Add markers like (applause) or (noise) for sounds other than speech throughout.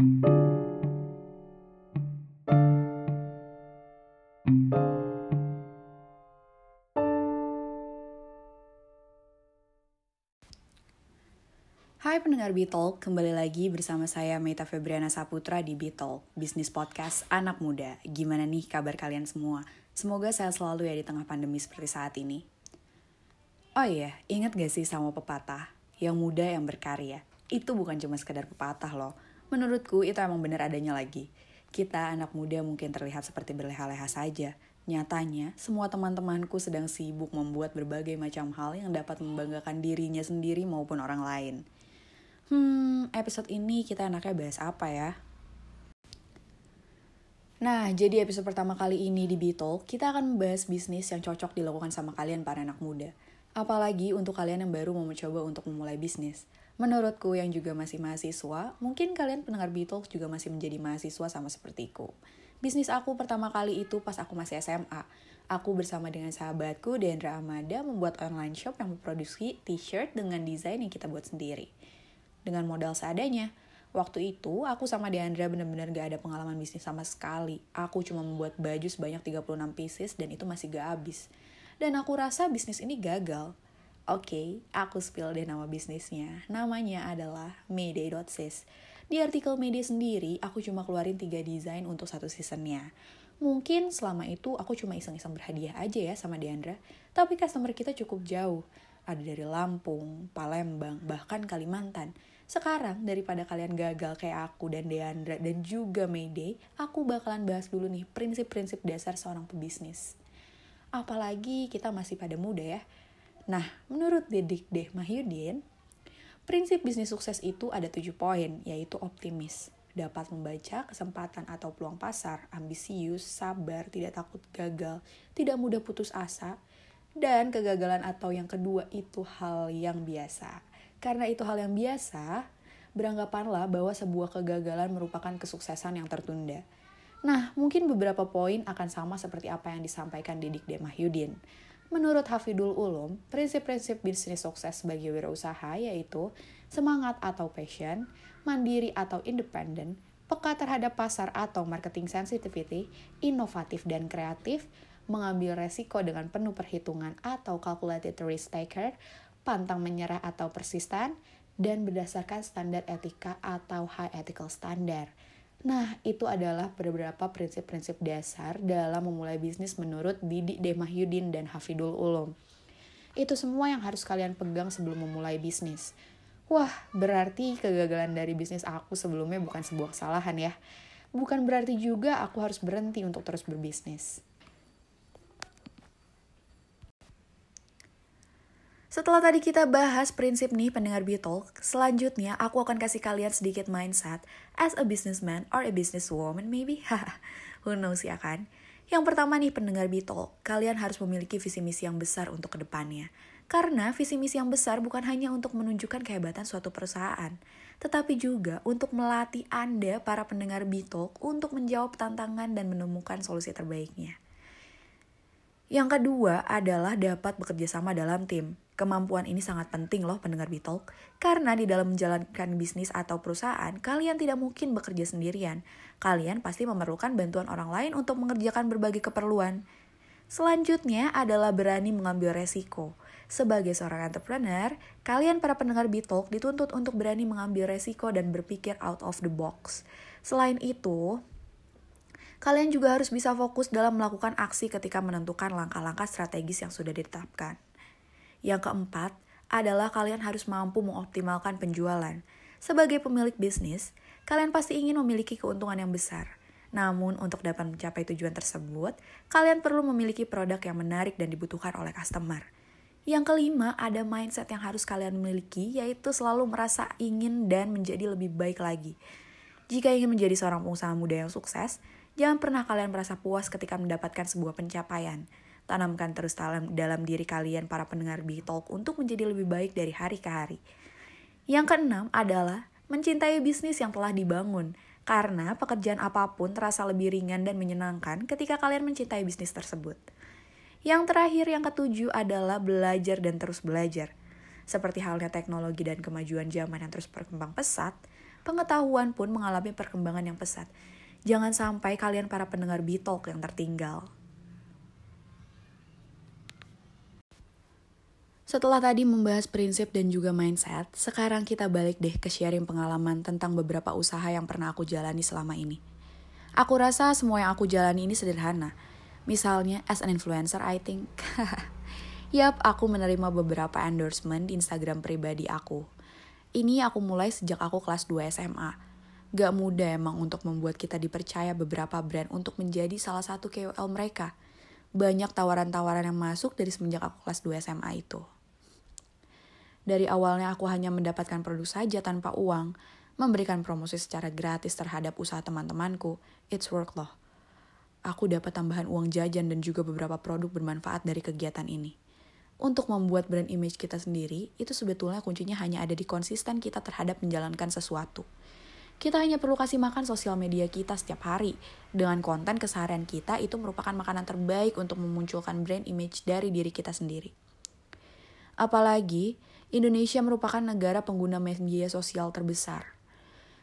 Hai pendengar Beatle, kembali lagi bersama saya Meta Febriana Saputra di Beatle, bisnis podcast anak muda. Gimana nih kabar kalian semua? Semoga saya selalu ya di tengah pandemi seperti saat ini. Oh iya, ingat gak sih sama pepatah? Yang muda yang berkarya. Itu bukan cuma sekedar pepatah loh. Menurutku itu emang bener adanya lagi. Kita anak muda mungkin terlihat seperti berleha-leha saja. Nyatanya, semua teman-temanku sedang sibuk membuat berbagai macam hal yang dapat membanggakan dirinya sendiri maupun orang lain. Hmm, episode ini kita enaknya bahas apa ya? Nah, jadi episode pertama kali ini di Beatle, kita akan membahas bisnis yang cocok dilakukan sama kalian para anak muda. Apalagi untuk kalian yang baru mau mencoba untuk memulai bisnis. Menurutku yang juga masih mahasiswa, mungkin kalian pendengar Beatles juga masih menjadi mahasiswa sama sepertiku. Bisnis aku pertama kali itu pas aku masih SMA. Aku bersama dengan sahabatku, Dendra Amada, membuat online shop yang memproduksi t-shirt dengan desain yang kita buat sendiri dengan modal seadanya. Waktu itu, aku sama Deandra bener-bener gak ada pengalaman bisnis sama sekali. Aku cuma membuat baju sebanyak 36 pieces dan itu masih gak habis. Dan aku rasa bisnis ini gagal. Oke, okay, aku spill deh nama bisnisnya. Namanya adalah Mayday.sis. Di artikel Mayday sendiri, aku cuma keluarin 3 desain untuk satu seasonnya. Mungkin selama itu aku cuma iseng-iseng berhadiah aja ya sama Deandra, tapi customer kita cukup jauh. Ada dari Lampung, Palembang, bahkan Kalimantan. Sekarang, daripada kalian gagal kayak aku dan Deandra dan juga Mayday, aku bakalan bahas dulu nih prinsip-prinsip dasar seorang pebisnis. Apalagi kita masih pada muda ya. Nah, menurut Dedik Deh Mahyudin, prinsip bisnis sukses itu ada tujuh poin, yaitu optimis, dapat membaca kesempatan atau peluang pasar, ambisius, sabar, tidak takut gagal, tidak mudah putus asa, dan kegagalan atau yang kedua itu hal yang biasa. Karena itu hal yang biasa, beranggapanlah bahwa sebuah kegagalan merupakan kesuksesan yang tertunda. Nah, mungkin beberapa poin akan sama seperti apa yang disampaikan Didik Demahyudin. Menurut Hafidul Ulum, prinsip-prinsip bisnis sukses bagi wirausaha yaitu semangat atau passion, mandiri atau independen, peka terhadap pasar atau marketing sensitivity, inovatif dan kreatif, mengambil resiko dengan penuh perhitungan atau calculated risk taker, pantang menyerah atau persistan, dan berdasarkan standar etika atau high ethical standard. Nah, itu adalah beberapa prinsip-prinsip dasar dalam memulai bisnis menurut Didi Demahyudin dan Hafidul Ulum. Itu semua yang harus kalian pegang sebelum memulai bisnis. Wah, berarti kegagalan dari bisnis aku sebelumnya bukan sebuah kesalahan ya. Bukan berarti juga aku harus berhenti untuk terus berbisnis. Setelah tadi kita bahas prinsip nih pendengar Beatle, selanjutnya aku akan kasih kalian sedikit mindset as a businessman or a businesswoman maybe. (laughs) Who knows ya kan? Yang pertama nih pendengar Beatle, kalian harus memiliki visi misi yang besar untuk ke depannya. Karena visi misi yang besar bukan hanya untuk menunjukkan kehebatan suatu perusahaan, tetapi juga untuk melatih Anda, para pendengar Beatle, untuk menjawab tantangan dan menemukan solusi terbaiknya. Yang kedua adalah dapat bekerja sama dalam tim. Kemampuan ini sangat penting loh pendengar Bitalk, karena di dalam menjalankan bisnis atau perusahaan, kalian tidak mungkin bekerja sendirian. Kalian pasti memerlukan bantuan orang lain untuk mengerjakan berbagai keperluan. Selanjutnya adalah berani mengambil resiko. Sebagai seorang entrepreneur, kalian para pendengar Bitalk dituntut untuk berani mengambil resiko dan berpikir out of the box. Selain itu, kalian juga harus bisa fokus dalam melakukan aksi ketika menentukan langkah-langkah strategis yang sudah ditetapkan. Yang keempat adalah kalian harus mampu mengoptimalkan penjualan. Sebagai pemilik bisnis, kalian pasti ingin memiliki keuntungan yang besar. Namun, untuk dapat mencapai tujuan tersebut, kalian perlu memiliki produk yang menarik dan dibutuhkan oleh customer. Yang kelima, ada mindset yang harus kalian miliki, yaitu selalu merasa ingin dan menjadi lebih baik lagi. Jika ingin menjadi seorang pengusaha muda yang sukses, jangan pernah kalian merasa puas ketika mendapatkan sebuah pencapaian. Tanamkan terus dalam, dalam diri kalian para pendengar Talk untuk menjadi lebih baik dari hari ke hari. Yang keenam adalah mencintai bisnis yang telah dibangun. Karena pekerjaan apa pun terasa lebih ringan dan menyenangkan ketika kalian mencintai bisnis tersebut. Yang terakhir, yang ketujuh adalah belajar dan terus belajar. Seperti halnya teknologi dan kemajuan zaman yang terus berkembang pesat, Pengetahuan pun mengalami perkembangan yang pesat. Jangan sampai kalian para pendengar Bitalk yang tertinggal. Setelah tadi membahas prinsip dan juga mindset, sekarang kita balik deh ke sharing pengalaman tentang beberapa usaha yang pernah aku jalani selama ini. Aku rasa semua yang aku jalani ini sederhana. Misalnya, as an influencer, I think. (laughs) Yap, aku menerima beberapa endorsement di Instagram pribadi aku. Ini aku mulai sejak aku kelas 2 SMA. Gak mudah emang untuk membuat kita dipercaya beberapa brand untuk menjadi salah satu KOL mereka. Banyak tawaran-tawaran yang masuk dari semenjak aku kelas 2 SMA itu. Dari awalnya aku hanya mendapatkan produk saja tanpa uang, memberikan promosi secara gratis terhadap usaha teman-temanku, it's work loh. Aku dapat tambahan uang jajan dan juga beberapa produk bermanfaat dari kegiatan ini. Untuk membuat brand image kita sendiri, itu sebetulnya kuncinya hanya ada di konsisten kita terhadap menjalankan sesuatu. Kita hanya perlu kasih makan sosial media kita setiap hari. Dengan konten keseharian kita, itu merupakan makanan terbaik untuk memunculkan brand image dari diri kita sendiri. Apalagi, Indonesia merupakan negara pengguna media sosial terbesar.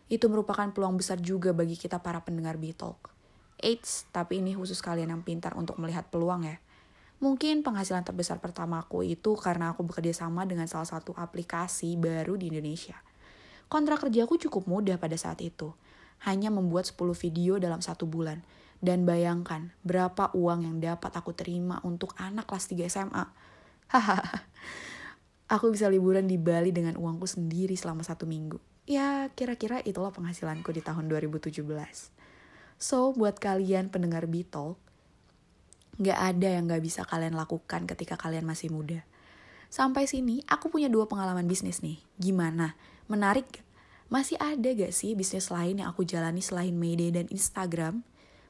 Itu merupakan peluang besar juga bagi kita para pendengar Bitalk. Eits, tapi ini khusus kalian yang pintar untuk melihat peluang ya. Mungkin penghasilan terbesar pertamaku itu karena aku bekerja sama dengan salah satu aplikasi baru di Indonesia. Kontrak kerjaku cukup mudah pada saat itu. Hanya membuat 10 video dalam satu bulan. Dan bayangkan berapa uang yang dapat aku terima untuk anak kelas 3 SMA. Hahaha. Aku bisa liburan di Bali dengan uangku sendiri selama satu minggu. Ya, kira-kira itulah penghasilanku di tahun 2017. So, buat kalian pendengar Beatle, gak ada yang gak bisa kalian lakukan ketika kalian masih muda. Sampai sini, aku punya dua pengalaman bisnis nih. Gimana? Menarik? Masih ada gak sih bisnis lain yang aku jalani selain Mayday dan Instagram?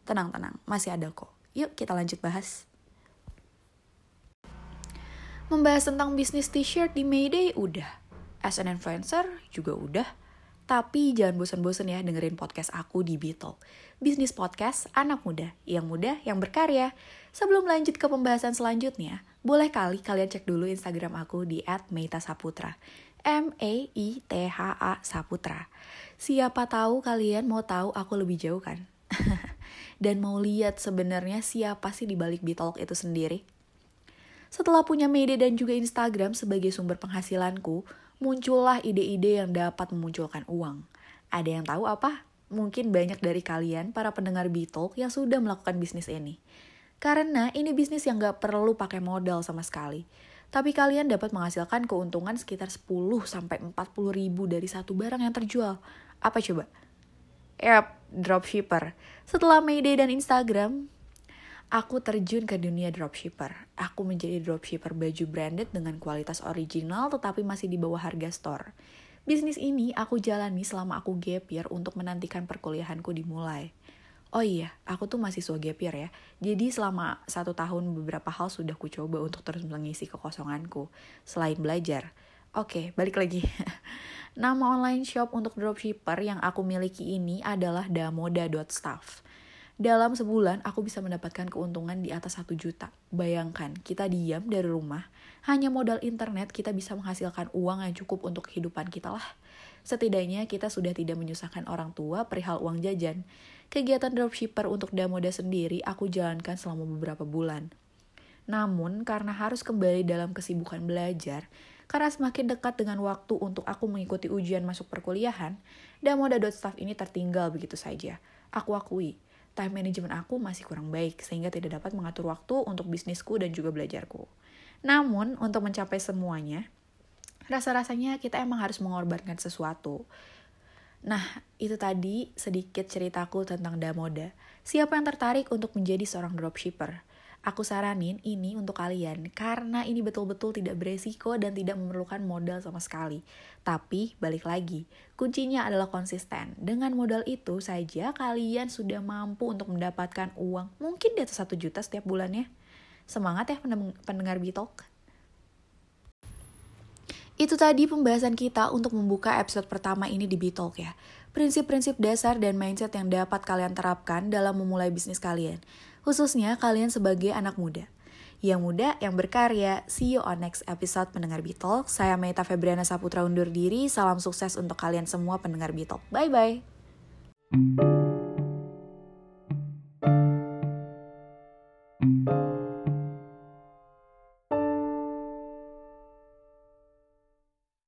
Tenang-tenang, masih ada kok. Yuk kita lanjut bahas. Membahas tentang bisnis t-shirt di Mayday udah. As an influencer juga udah. Tapi jangan bosan-bosan ya dengerin podcast aku di Beetle. Bisnis podcast anak muda, yang muda, yang berkarya. Sebelum lanjut ke pembahasan selanjutnya, boleh kali kalian cek dulu Instagram aku di @meitasaputra. M-A-I-T-H-A Saputra. Siapa tahu kalian mau tahu aku lebih jauh kan? (laughs) Dan mau lihat sebenarnya siapa sih di balik Bitalk itu sendiri? Setelah punya media dan juga Instagram sebagai sumber penghasilanku, muncullah ide-ide yang dapat memunculkan uang. Ada yang tahu apa? Mungkin banyak dari kalian, para pendengar Beatle, yang sudah melakukan bisnis ini. Karena ini bisnis yang gak perlu pakai modal sama sekali. Tapi kalian dapat menghasilkan keuntungan sekitar 10-40 ribu dari satu barang yang terjual. Apa coba? Yap, dropshipper. Setelah Mayday dan Instagram, Aku terjun ke dunia dropshipper. Aku menjadi dropshipper baju branded dengan kualitas original tetapi masih di bawah harga store. Bisnis ini aku jalani selama aku gap year untuk menantikan perkuliahanku dimulai. Oh iya, aku tuh mahasiswa gap year ya. Jadi selama satu tahun beberapa hal sudah ku coba untuk terus mengisi kekosonganku. Selain belajar. Oke, balik lagi. (laughs) Nama online shop untuk dropshipper yang aku miliki ini adalah damoda.staff. Dalam sebulan aku bisa mendapatkan keuntungan di atas 1 juta. Bayangkan, kita diam dari rumah, hanya modal internet kita bisa menghasilkan uang yang cukup untuk kehidupan kita lah. Setidaknya kita sudah tidak menyusahkan orang tua perihal uang jajan. Kegiatan dropshipper untuk Damoda sendiri aku jalankan selama beberapa bulan. Namun, karena harus kembali dalam kesibukan belajar, karena semakin dekat dengan waktu untuk aku mengikuti ujian masuk perkuliahan, Damoda.staff ini tertinggal begitu saja. Aku akui, time management aku masih kurang baik sehingga tidak dapat mengatur waktu untuk bisnisku dan juga belajarku. Namun, untuk mencapai semuanya, rasa-rasanya kita emang harus mengorbankan sesuatu. Nah, itu tadi sedikit ceritaku tentang Damoda. Siapa yang tertarik untuk menjadi seorang dropshipper? Aku saranin ini untuk kalian karena ini betul-betul tidak beresiko dan tidak memerlukan modal sama sekali. Tapi balik lagi, kuncinya adalah konsisten. Dengan modal itu saja kalian sudah mampu untuk mendapatkan uang mungkin di atas 1 juta setiap bulannya. Semangat ya pendengar Bitalk. Itu tadi pembahasan kita untuk membuka episode pertama ini di Bitalk ya. Prinsip-prinsip dasar dan mindset yang dapat kalian terapkan dalam memulai bisnis kalian khususnya kalian sebagai anak muda. yang muda, yang berkarya. See you on next episode pendengar Bitalk. Saya Meta Febriana Saputra undur diri. Salam sukses untuk kalian semua pendengar Bitalk. Bye-bye.